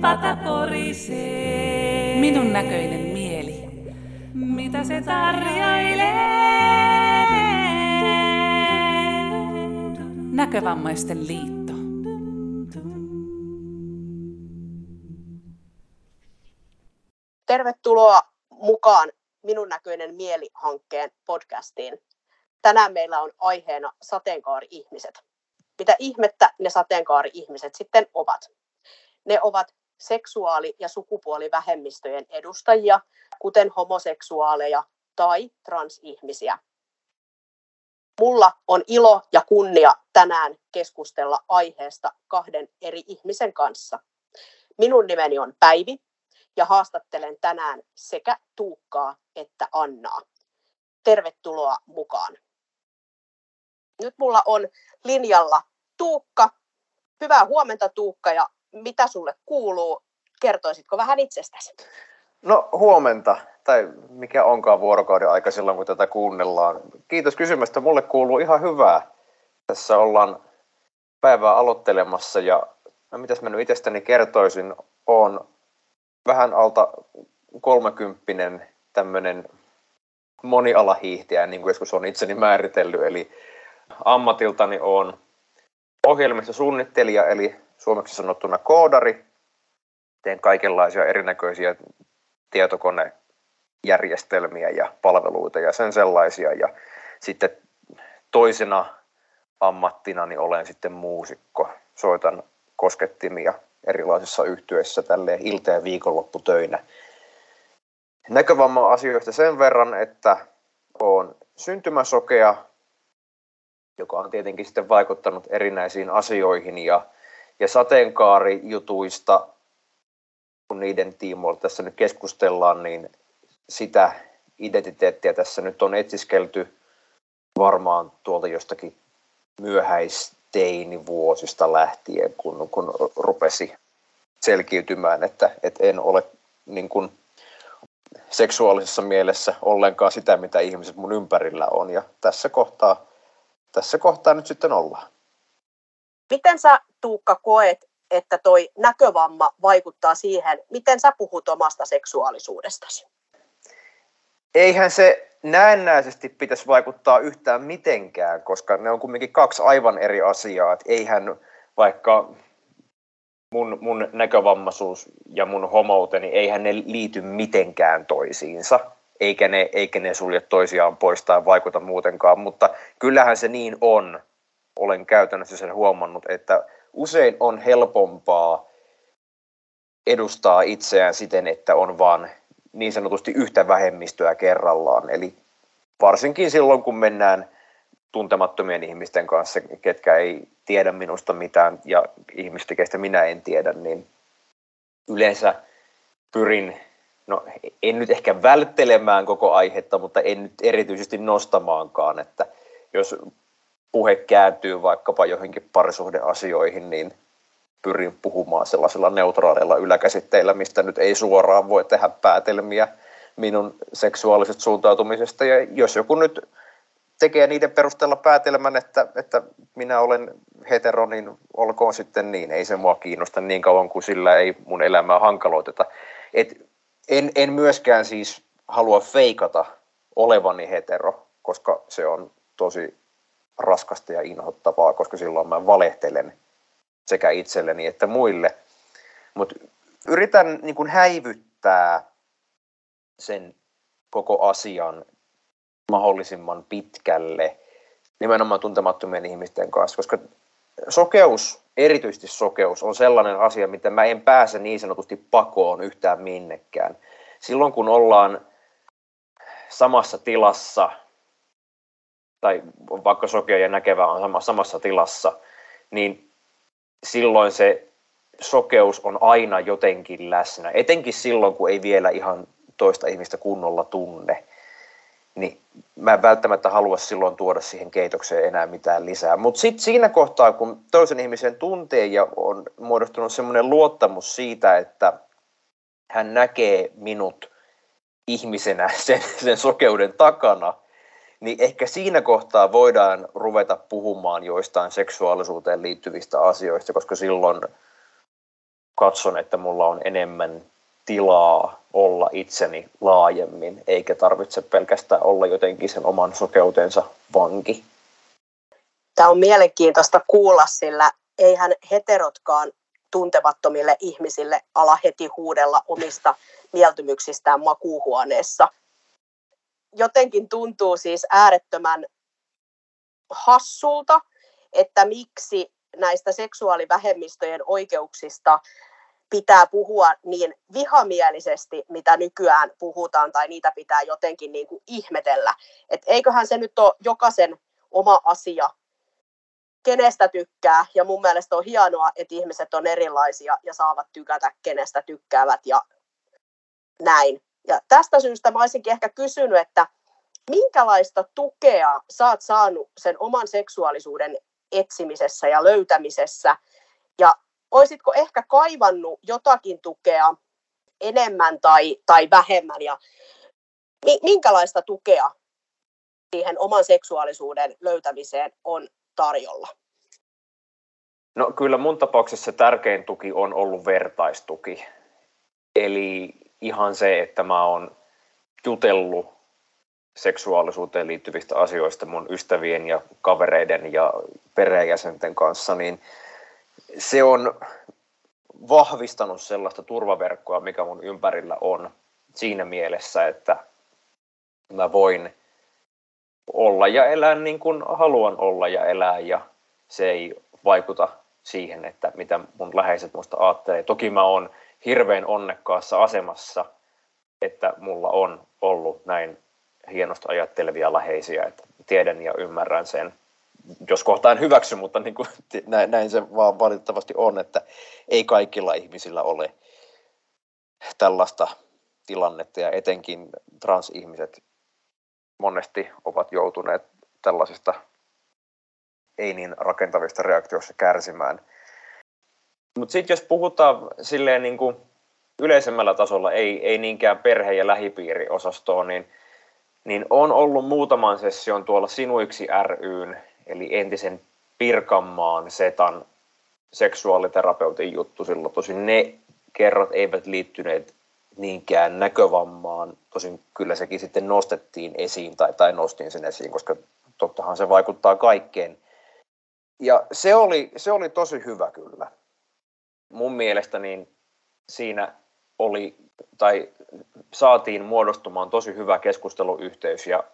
pata porisee. Minun näköinen mieli. Mitä se tarjoilee? Näkövammaisten liitto. Tervetuloa mukaan Minun näköinen mieli-hankkeen podcastiin. Tänään meillä on aiheena sateenkaari-ihmiset. Mitä ihmettä ne sateenkaari-ihmiset sitten ovat? Ne ovat seksuaali- ja sukupuolivähemmistöjen edustajia, kuten homoseksuaaleja tai transihmisiä. Mulla on ilo ja kunnia tänään keskustella aiheesta kahden eri ihmisen kanssa. Minun nimeni on Päivi ja haastattelen tänään sekä Tuukkaa että Annaa. Tervetuloa mukaan. Nyt mulla on linjalla Tuukka. Hyvää huomenta Tuukka ja mitä sulle kuuluu? Kertoisitko vähän itsestäsi? No huomenta, tai mikä onkaan vuorokauden aika silloin, kun tätä kuunnellaan. Kiitos kysymästä, mulle kuuluu ihan hyvää. Tässä ollaan päivää aloittelemassa ja no, mitäs mä nyt itsestäni kertoisin, on vähän alta kolmekymppinen tämmöinen monialahiihtäjä, niin kuin joskus on itseni määritellyt, eli ammatiltani on ohjelmistosuunnittelija, eli suomeksi sanottuna koodari. Teen kaikenlaisia erinäköisiä tietokonejärjestelmiä ja palveluita ja sen sellaisia. Ja sitten toisena ammattina niin olen sitten muusikko. Soitan koskettimia erilaisissa yhtiöissä tälleen ilta- ja viikonlopputöinä. Näkövamma-asioista sen verran, että olen syntymäsokea, joka on tietenkin sitten vaikuttanut erinäisiin asioihin ja, ja sateenkaarijutuista, kun niiden tiimoilta tässä nyt keskustellaan, niin sitä identiteettiä tässä nyt on etsiskelty varmaan tuolta jostakin myöhäisteinivuosista lähtien, kun, kun rupesi selkiytymään, että, että en ole niin kuin seksuaalisessa mielessä ollenkaan sitä, mitä ihmiset mun ympärillä on. Ja tässä kohtaa, tässä kohtaa nyt sitten ollaan. Miten sä Tuukka koet, että toi näkövamma vaikuttaa siihen, miten sä puhut omasta seksuaalisuudestasi? Eihän se näennäisesti pitäisi vaikuttaa yhtään mitenkään, koska ne on kuitenkin kaksi aivan eri asiaa. Et eihän vaikka mun, mun näkövammaisuus ja mun homouteni, eihän ne liity mitenkään toisiinsa, eikä ne, eikä ne sulje toisiaan pois tai vaikuta muutenkaan, mutta kyllähän se niin on, olen käytännössä sen huomannut, että usein on helpompaa edustaa itseään siten, että on vain niin sanotusti yhtä vähemmistöä kerrallaan. Eli varsinkin silloin, kun mennään tuntemattomien ihmisten kanssa, ketkä ei tiedä minusta mitään ja ihmistä, keistä minä en tiedä, niin yleensä pyrin, no en nyt ehkä välttelemään koko aihetta, mutta en nyt erityisesti nostamaankaan, että jos puhe kääntyy vaikkapa johonkin parisuhdeasioihin, niin pyrin puhumaan sellaisilla neutraaleilla yläkäsitteillä, mistä nyt ei suoraan voi tehdä päätelmiä minun seksuaalisesta suuntautumisesta. Ja jos joku nyt tekee niiden perusteella päätelmän, että, että minä olen hetero, niin olkoon sitten niin. Ei se mua kiinnosta niin kauan kuin sillä ei mun elämää hankaloiteta. Et en, en myöskään siis halua feikata olevani hetero, koska se on tosi raskasta ja inhottavaa, koska silloin mä valehtelen sekä itselleni että muille. Mutta yritän niin kuin häivyttää sen koko asian mahdollisimman pitkälle nimenomaan tuntemattomien ihmisten kanssa, koska sokeus, erityisesti sokeus, on sellainen asia, mitä mä en pääse niin sanotusti pakoon yhtään minnekään. Silloin kun ollaan samassa tilassa, tai vaikka sokea ja näkevä on samassa tilassa, niin silloin se sokeus on aina jotenkin läsnä, etenkin silloin, kun ei vielä ihan toista ihmistä kunnolla tunne niin mä en välttämättä halua silloin tuoda siihen keitokseen enää mitään lisää. Mutta sitten siinä kohtaa, kun toisen ihmisen tuntee ja on muodostunut semmoinen luottamus siitä, että hän näkee minut ihmisenä sen, sen sokeuden takana, niin ehkä siinä kohtaa voidaan ruveta puhumaan joistain seksuaalisuuteen liittyvistä asioista, koska silloin katson, että mulla on enemmän tilaa olla itseni laajemmin, eikä tarvitse pelkästään olla jotenkin sen oman sokeutensa vanki. Tämä on mielenkiintoista kuulla, sillä eihän heterotkaan tuntemattomille ihmisille ala heti huudella omista mieltymyksistään makuuhuoneessa. Jotenkin tuntuu siis äärettömän hassulta, että miksi näistä seksuaalivähemmistöjen oikeuksista pitää puhua niin vihamielisesti, mitä nykyään puhutaan, tai niitä pitää jotenkin niin kuin ihmetellä. Et eiköhän se nyt ole jokaisen oma asia, kenestä tykkää, ja mun mielestä on hienoa, että ihmiset on erilaisia ja saavat tykätä, kenestä tykkäävät ja näin. Ja tästä syystä mä olisinkin ehkä kysynyt, että minkälaista tukea sä oot saanut sen oman seksuaalisuuden etsimisessä ja löytämisessä, ja olisitko ehkä kaivannut jotakin tukea enemmän tai, tai vähemmän, ja minkälaista tukea siihen oman seksuaalisuuden löytämiseen on tarjolla? No kyllä mun tapauksessa tärkein tuki on ollut vertaistuki. Eli ihan se, että mä oon jutellut seksuaalisuuteen liittyvistä asioista mun ystävien ja kavereiden ja perheenjäsenten kanssa, niin se on vahvistanut sellaista turvaverkkoa, mikä mun ympärillä on siinä mielessä, että mä voin olla ja elää niin kuin haluan olla ja elää ja se ei vaikuta siihen, että mitä mun läheiset musta ajattelee. Toki mä oon hirveän onnekkaassa asemassa, että mulla on ollut näin hienosti ajattelevia läheisiä, että tiedän ja ymmärrän sen. Jos kohtaan hyväksy, mutta niin kuin, näin, näin se vaan valitettavasti on, että ei kaikilla ihmisillä ole tällaista tilannetta ja etenkin transihmiset monesti ovat joutuneet tällaisista ei niin rakentavista reaktioista kärsimään. Mutta sitten jos puhutaan silleen niin kuin yleisemmällä tasolla, ei, ei niinkään perhe- ja lähipiiriosastoon, niin, niin on ollut muutaman session tuolla Sinuiksi ryn, eli entisen Pirkanmaan setan seksuaaliterapeutin juttu silloin. Tosin ne kerrat eivät liittyneet niinkään näkövammaan. Tosin kyllä sekin sitten nostettiin esiin tai, tai nostin sen esiin, koska tottahan se vaikuttaa kaikkeen. Ja se oli, se oli tosi hyvä kyllä. Mun mielestä niin siinä oli, tai saatiin muodostumaan tosi hyvä keskusteluyhteys ja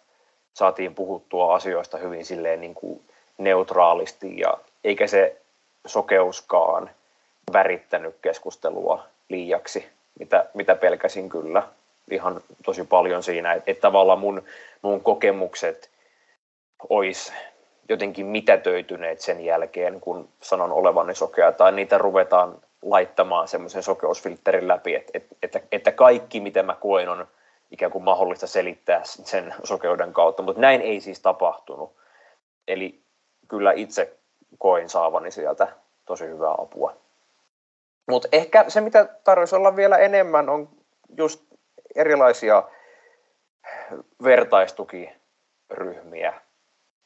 saatiin puhuttua asioista hyvin silleen niin kuin neutraalisti ja eikä se sokeuskaan värittänyt keskustelua liiaksi mitä, mitä pelkäsin kyllä ihan tosi paljon siinä, että, tavallaan mun, mun kokemukset olisi jotenkin mitätöityneet sen jälkeen, kun sanon olevani sokea, tai niitä ruvetaan laittamaan semmoisen sokeusfilterin läpi, että, että, että kaikki, mitä mä koen, on ikään kuin mahdollista selittää sen sokeuden kautta, mutta näin ei siis tapahtunut. Eli kyllä itse koin saavani sieltä tosi hyvää apua. Mutta ehkä se, mitä tarvitsisi olla vielä enemmän, on just erilaisia vertaistukiryhmiä.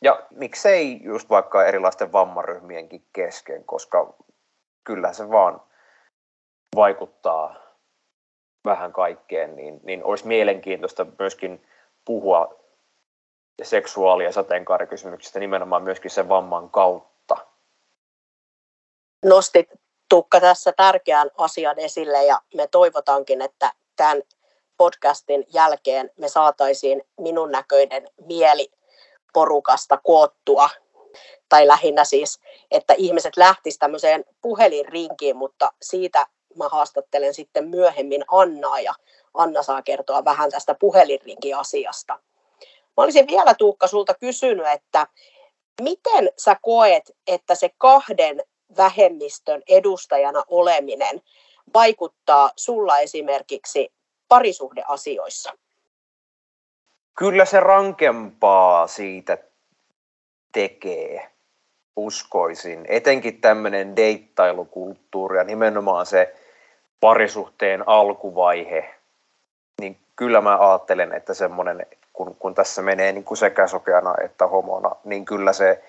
Ja miksei just vaikka erilaisten vammaryhmienkin kesken, koska kyllä se vaan vaikuttaa vähän kaikkeen, niin, niin olisi mielenkiintoista myöskin puhua seksuaali- ja sateenkaarikysymyksistä nimenomaan myöskin sen vamman kautta. Nostit Tuukka tässä tärkeän asian esille ja me toivotankin, että tämän podcastin jälkeen me saataisiin minun näköinen mieli porukasta koottua, tai lähinnä siis, että ihmiset lähtisivät tämmöiseen puhelinrinkiin, mutta siitä mä haastattelen sitten myöhemmin Annaa, ja Anna saa kertoa vähän tästä puhelinrinki-asiasta. Mä olisin vielä Tuukka sulta kysynyt, että miten sä koet, että se kahden vähemmistön edustajana oleminen vaikuttaa sulla esimerkiksi parisuhdeasioissa? Kyllä se rankempaa siitä tekee, uskoisin. Etenkin tämmöinen deittailukulttuuri ja nimenomaan se parisuhteen alkuvaihe, niin kyllä mä ajattelen, että semmoinen, kun, kun tässä menee niin kuin sekä sokeana että homona, niin kyllä se,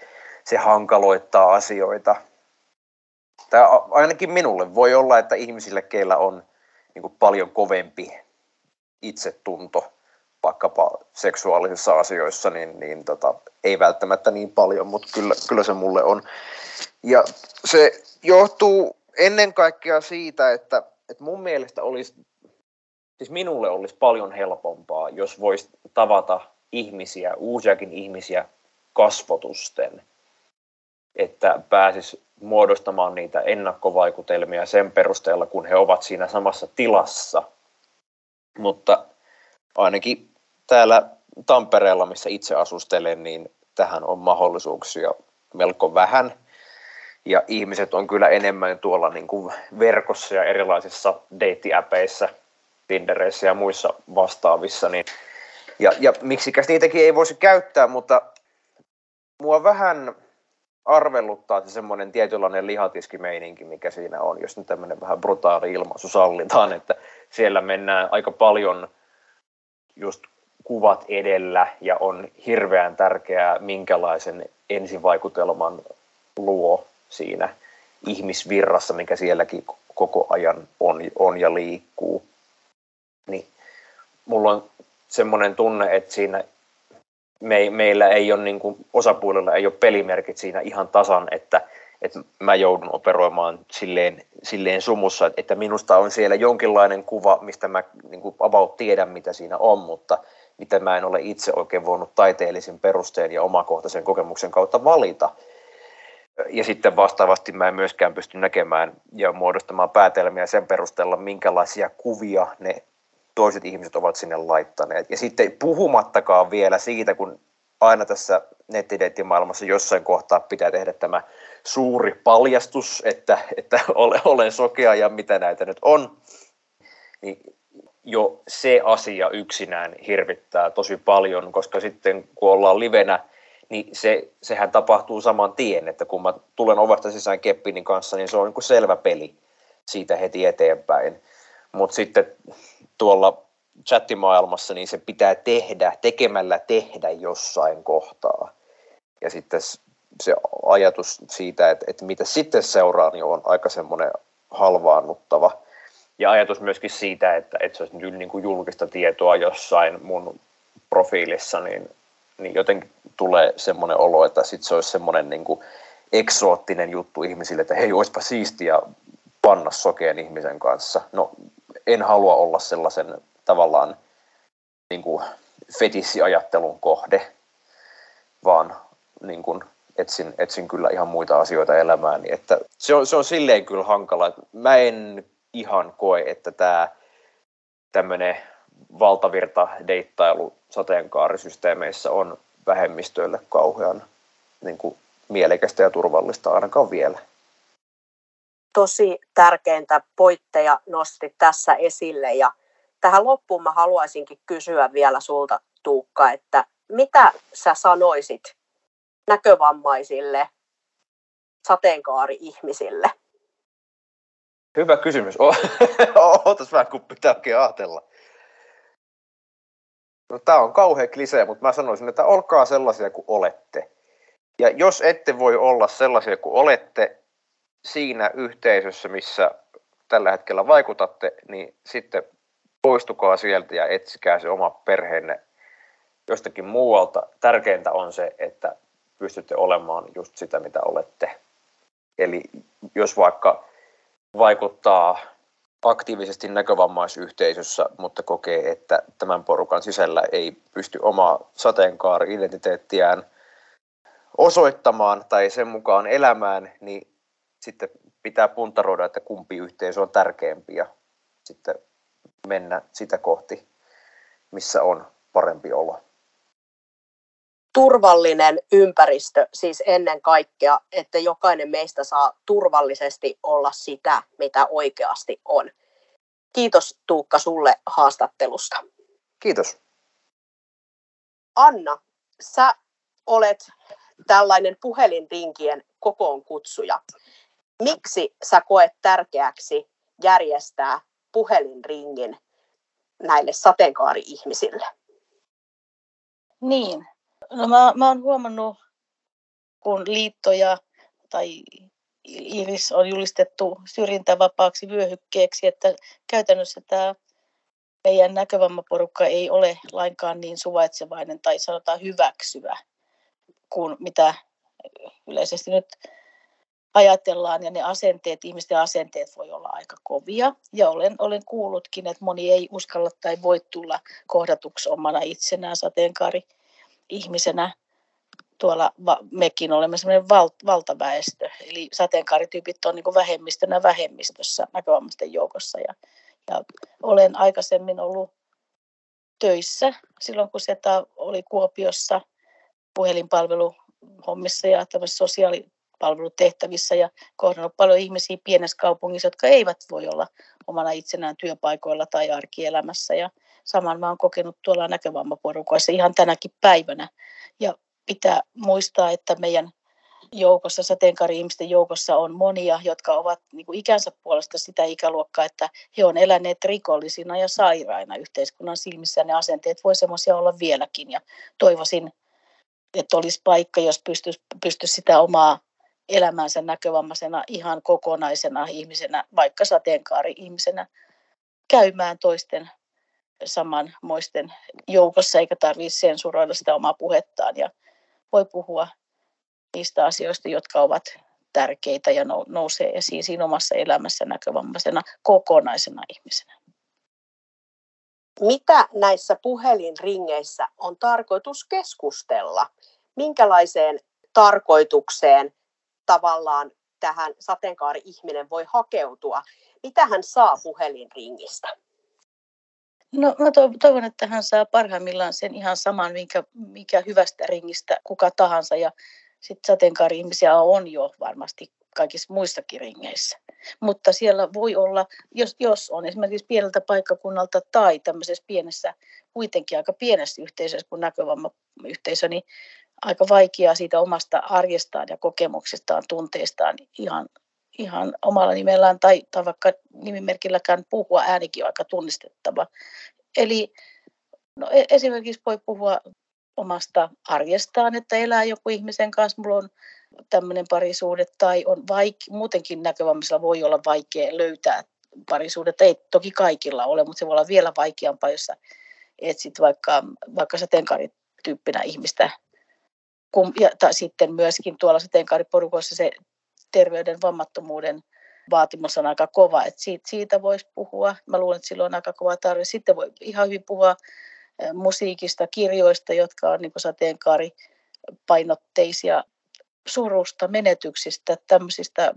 se hankaloittaa asioita tai ainakin minulle voi olla, että ihmisille, keillä on niin kuin paljon kovempi itsetunto vaikkapa seksuaalisissa asioissa, niin, niin tota, ei välttämättä niin paljon, mutta kyllä, kyllä se mulle on. Ja se johtuu ennen kaikkea siitä, että, että mun mielestä olisi, siis minulle olisi paljon helpompaa, jos voisi tavata ihmisiä, uusiakin ihmisiä kasvotusten, että pääsis muodostamaan niitä ennakkovaikutelmia sen perusteella, kun he ovat siinä samassa tilassa. Mutta ainakin täällä Tampereella, missä itse asustelen, niin tähän on mahdollisuuksia melko vähän. Ja ihmiset on kyllä enemmän tuolla niin kuin verkossa ja erilaisissa deittiäpeissä, Tindereissä ja muissa vastaavissa. Niin ja, ja miksikäs niitäkin ei voisi käyttää, mutta mua vähän arvelluttaa se semmoinen tietynlainen lihatiskimeininki, mikä siinä on, jos nyt tämmöinen vähän brutaali ilmaisu sallitaan, että siellä mennään aika paljon just kuvat edellä ja on hirveän tärkeää, minkälaisen ensivaikutelman luo siinä ihmisvirrassa, mikä sielläkin koko ajan on, on ja liikkuu. Niin mulla on semmoinen tunne, että siinä me, meillä ei ole, niin kuin, osapuolilla ei ole pelimerkit siinä ihan tasan, että, että mä joudun operoimaan silleen, silleen sumussa, että minusta on siellä jonkinlainen kuva, mistä mä niin kuin about tiedän, mitä siinä on, mutta mitä mä en ole itse oikein voinut taiteellisen perusteen ja omakohtaisen kokemuksen kautta valita. Ja sitten vastaavasti mä en myöskään pysty näkemään ja muodostamaan päätelmiä sen perusteella, minkälaisia kuvia ne toiset ihmiset ovat sinne laittaneet. Ja sitten puhumattakaan vielä siitä, kun aina tässä nettideittimaailmassa jossain kohtaa pitää tehdä tämä suuri paljastus, että, että olen sokea ja mitä näitä nyt on, niin jo se asia yksinään hirvittää tosi paljon, koska sitten kun ollaan livenä, niin se, sehän tapahtuu saman tien, että kun mä tulen ovesta sisään Keppinin kanssa, niin se on niin selvä peli siitä heti eteenpäin. Mutta sitten tuolla chattimaailmassa, niin se pitää tehdä, tekemällä tehdä jossain kohtaa. Ja sitten se ajatus siitä, että, että mitä sitten seuraa, niin on aika semmoinen halvaannuttava. Ja ajatus myöskin siitä, että, että se olisi nyt niin kuin julkista tietoa jossain mun profiilissa, niin, niin jotenkin tulee semmoinen olo, että sitten se olisi semmoinen niin kuin eksoottinen juttu ihmisille, että hei, olisipa siistiä panna sokeen ihmisen kanssa. No en halua olla sellaisen tavallaan niin kuin fetissiajattelun kohde, vaan niin kuin etsin, etsin kyllä ihan muita asioita elämääni. Että se, on, se on silleen kyllä hankala. Mä en ihan koe, että tämä tämmöinen valtavirta deittailu sateenkaarisysteemeissä on vähemmistöille kauhean niin kuin mielekästä ja turvallista ainakaan vielä tosi tärkeintä poitteja nosti tässä esille ja tähän loppuun mä haluaisinkin kysyä vielä sulta Tuukka, että mitä sä sanoisit näkövammaisille sateenkaari-ihmisille? Hyvä kysymys. Ootas vähän, kun pitää oikein ajatella. No, tämä on kauhean klisee, mutta mä sanoisin, että olkaa sellaisia kuin olette. Ja jos ette voi olla sellaisia kuin olette, siinä yhteisössä, missä tällä hetkellä vaikutatte, niin sitten poistukaa sieltä ja etsikää se oma perheenne jostakin muualta. Tärkeintä on se, että pystytte olemaan just sitä, mitä olette. Eli jos vaikka vaikuttaa aktiivisesti näkövammaisyhteisössä, mutta kokee, että tämän porukan sisällä ei pysty omaa sateenkaari-identiteettiään osoittamaan tai sen mukaan elämään, niin sitten pitää puntaroida, että kumpi yhteisö on tärkeämpi ja sitten mennä sitä kohti, missä on parempi olo. Turvallinen ympäristö siis ennen kaikkea, että jokainen meistä saa turvallisesti olla sitä, mitä oikeasti on. Kiitos Tuukka sulle haastattelusta. Kiitos. Anna, sä olet tällainen puhelinrinkien kokoonkutsuja. Miksi sä koet tärkeäksi järjestää puhelinringin näille sateenkaari-ihmisille? Niin. No mä, mä oon huomannut, kun liittoja tai Iris on julistettu syrjintävapaaksi vyöhykkeeksi, että käytännössä tämä meidän näkövammaporukka ei ole lainkaan niin suvaitsevainen tai sanotaan hyväksyvä kuin mitä yleisesti nyt ajatellaan ja ne asenteet, ihmisten asenteet voi olla aika kovia. Ja olen, olen kuullutkin, että moni ei uskalla tai voi tulla kohdatuksi omana itsenään sateenkaari ihmisenä. Tuolla va, mekin olemme sellainen val, valtaväestö, eli sateenkaarityypit on niin vähemmistönä vähemmistössä näkövammaisten joukossa. Ja, ja olen aikaisemmin ollut töissä silloin, kun SETA oli Kuopiossa puhelinpalvelu hommissa ja sosiaali, palvelutehtävissä ja kohdannut paljon ihmisiä pienessä kaupungissa, jotka eivät voi olla omana itsenään työpaikoilla tai arkielämässä. Ja saman mä oon kokenut tuolla näkövammaporukoissa ihan tänäkin päivänä. Ja pitää muistaa, että meidän joukossa, sateenkaari-ihmisten joukossa on monia, jotka ovat niin kuin ikänsä puolesta sitä ikäluokkaa, että he on eläneet rikollisina ja sairaina yhteiskunnan silmissä. Ne asenteet voi semmoisia olla vieläkin ja toivoisin, että olisi paikka, jos pystyisi pysty sitä omaa elämänsä näkövammaisena ihan kokonaisena ihmisenä, vaikka sateenkaari-ihmisenä, käymään toisten samanmoisten joukossa, eikä tarvitse sensuroida sitä omaa puhettaan ja voi puhua niistä asioista, jotka ovat tärkeitä ja nousee esiin siinä omassa elämässä näkövammaisena kokonaisena ihmisenä. Mitä näissä puhelinringeissä on tarkoitus keskustella? Minkälaiseen tarkoitukseen tavallaan tähän sateenkaari-ihminen voi hakeutua? Mitä hän saa puhelinringistä? No mä toivon, että hän saa parhaimmillaan sen ihan saman, minkä, mikä hyvästä ringistä kuka tahansa. Ja sitten sateenkaari-ihmisiä on jo varmasti kaikissa muissakin ringeissä. Mutta siellä voi olla, jos, jos on esimerkiksi pieneltä paikkakunnalta tai tämmöisessä pienessä, kuitenkin aika pienessä yhteisössä kuin näkövammayhteisö, niin aika vaikeaa siitä omasta arjestaan ja kokemuksistaan, tunteistaan ihan, ihan omalla nimellään tai, tai vaikka nimimerkilläkään puhua äänikin on aika tunnistettava. Eli no, e, esimerkiksi voi puhua omasta arjestaan, että elää joku ihmisen kanssa, mulla on tämmöinen parisuhde tai on vaike- muutenkin näkövammaisilla voi olla vaikea löytää parisuudetta. Ei toki kaikilla ole, mutta se voi olla vielä vaikeampaa, jos sä etsit vaikka, vaikka sateenkaarityyppinä ihmistä kun, ja, tai sitten myöskin tuolla sateenkaariporukoissa se terveyden vammattomuuden vaatimus on aika kova, että siitä, siitä voisi puhua. Mä luulen, että silloin on aika kova tarve. Sitten voi ihan hyvin puhua musiikista, kirjoista, jotka on niin sateenkaaripainotteisia surusta, menetyksistä, tämmöisistä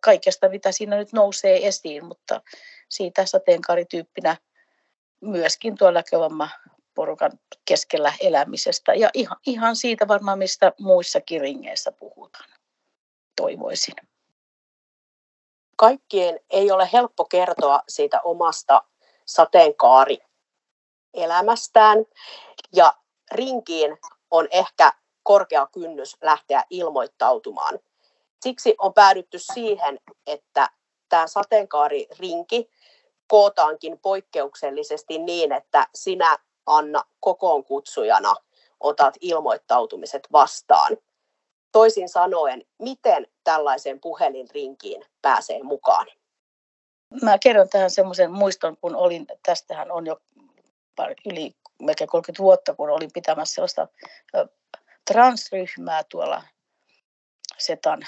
kaikesta, mitä siinä nyt nousee esiin, mutta siitä sateenkaarityyppinä myöskin tuolla näkövamma porukan keskellä elämisestä ja ihan, ihan siitä varmaan, mistä muissakin ringeissä puhutaan, toivoisin. Kaikkien ei ole helppo kertoa siitä omasta sateenkaari elämästään ja rinkiin on ehkä korkea kynnys lähteä ilmoittautumaan. Siksi on päädytty siihen, että tämä sateenkaaririnki kootaankin poikkeuksellisesti niin, että sinä Anna kokoon kutsujana otat ilmoittautumiset vastaan. Toisin sanoen, miten tällaiseen puhelinrinkiin pääsee mukaan? Mä kerron tähän semmoisen muiston, kun olin, tästähän on jo yli melkein 30 vuotta, kun olin pitämässä sellaista transryhmää tuolla Setan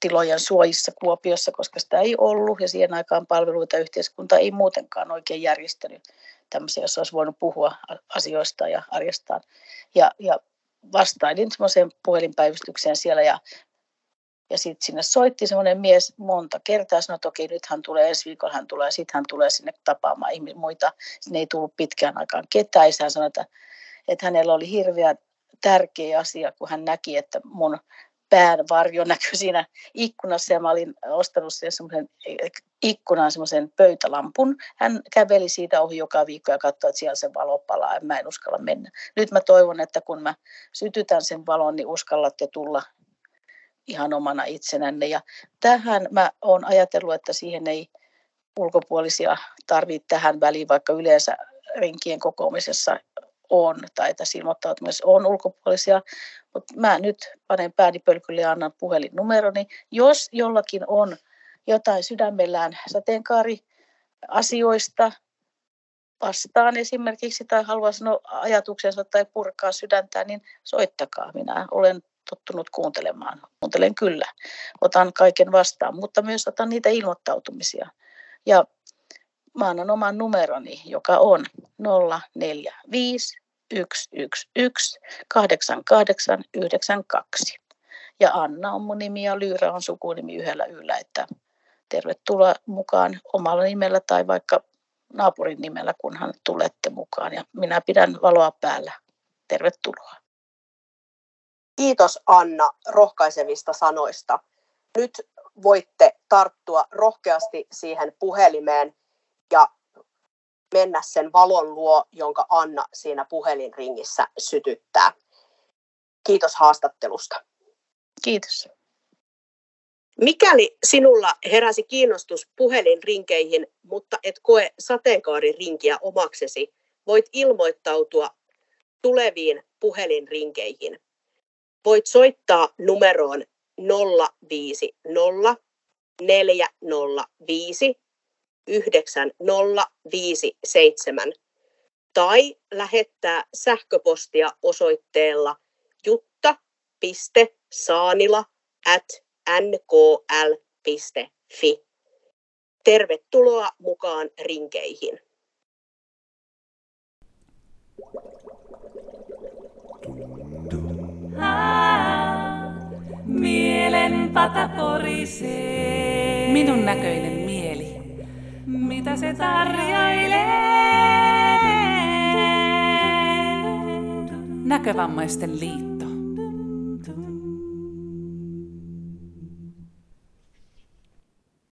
tilojen suojissa Kuopiossa, koska sitä ei ollut ja siihen aikaan palveluita yhteiskunta ei muutenkaan oikein järjestänyt tämmöisiä, jossa olisi voinut puhua asioista ja arjestaan. Ja, ja vastailin semmoiseen puhelinpäivystykseen siellä ja, ja sitten sinne soitti semmoinen mies monta kertaa, sanoi, että okei, nyt hän tulee ensi viikolla, hän tulee, sitten hän tulee sinne tapaamaan muita. Sinne ei tullut pitkään aikaan ketään. Hän sanoi, että, että hänellä oli hirveä tärkeä asia, kun hän näki, että mun pään varjo näkyi siinä ikkunassa ja mä olin ostanut sen semmoisen ikkunaan semmoisen pöytälampun. Hän käveli siitä ohi joka viikko ja katsoi, että siellä se valo palaa ja mä en uskalla mennä. Nyt mä toivon, että kun mä sytytän sen valon, niin uskallatte tulla ihan omana itsenänne. Ja tähän mä oon ajatellut, että siihen ei ulkopuolisia tarvitse tähän väliin, vaikka yleensä rinkien kokoamisessa on, tai tässä ilmoittautumisessa on ulkopuolisia, mutta mä nyt panen pääni pölkylle ja annan puhelinnumeroni. Jos jollakin on jotain sydämellään sateenkaari asioista vastaan esimerkiksi tai haluaa sanoa ajatuksensa tai purkaa sydäntään, niin soittakaa. Minä olen tottunut kuuntelemaan. Kuuntelen kyllä. Otan kaiken vastaan, mutta myös otan niitä ilmoittautumisia. Ja mä annan oman numeroni, joka on 045 111 8892. Ja Anna on mun nimi ja Lyyrä on sukunimi yhdellä yllä, että tervetuloa mukaan omalla nimellä tai vaikka naapurin nimellä, kunhan tulette mukaan. Ja minä pidän valoa päällä. Tervetuloa. Kiitos Anna rohkaisevista sanoista. Nyt voitte tarttua rohkeasti siihen puhelimeen ja mennä sen valon luo, jonka Anna siinä puhelinringissä sytyttää. Kiitos haastattelusta. Kiitos. Mikäli sinulla heräsi kiinnostus puhelinrinkeihin, mutta et koe sateenkaaririnkiä omaksesi, voit ilmoittautua tuleviin puhelinrinkeihin. Voit soittaa numeroon 050 405 9057 tai lähettää sähköpostia osoitteella jutta.saanila at nkl.fi. Tervetuloa mukaan rinkeihin. Mielen pata. Minun näköinen. Mitä se tarjoilee? Näkövammaisten liitto.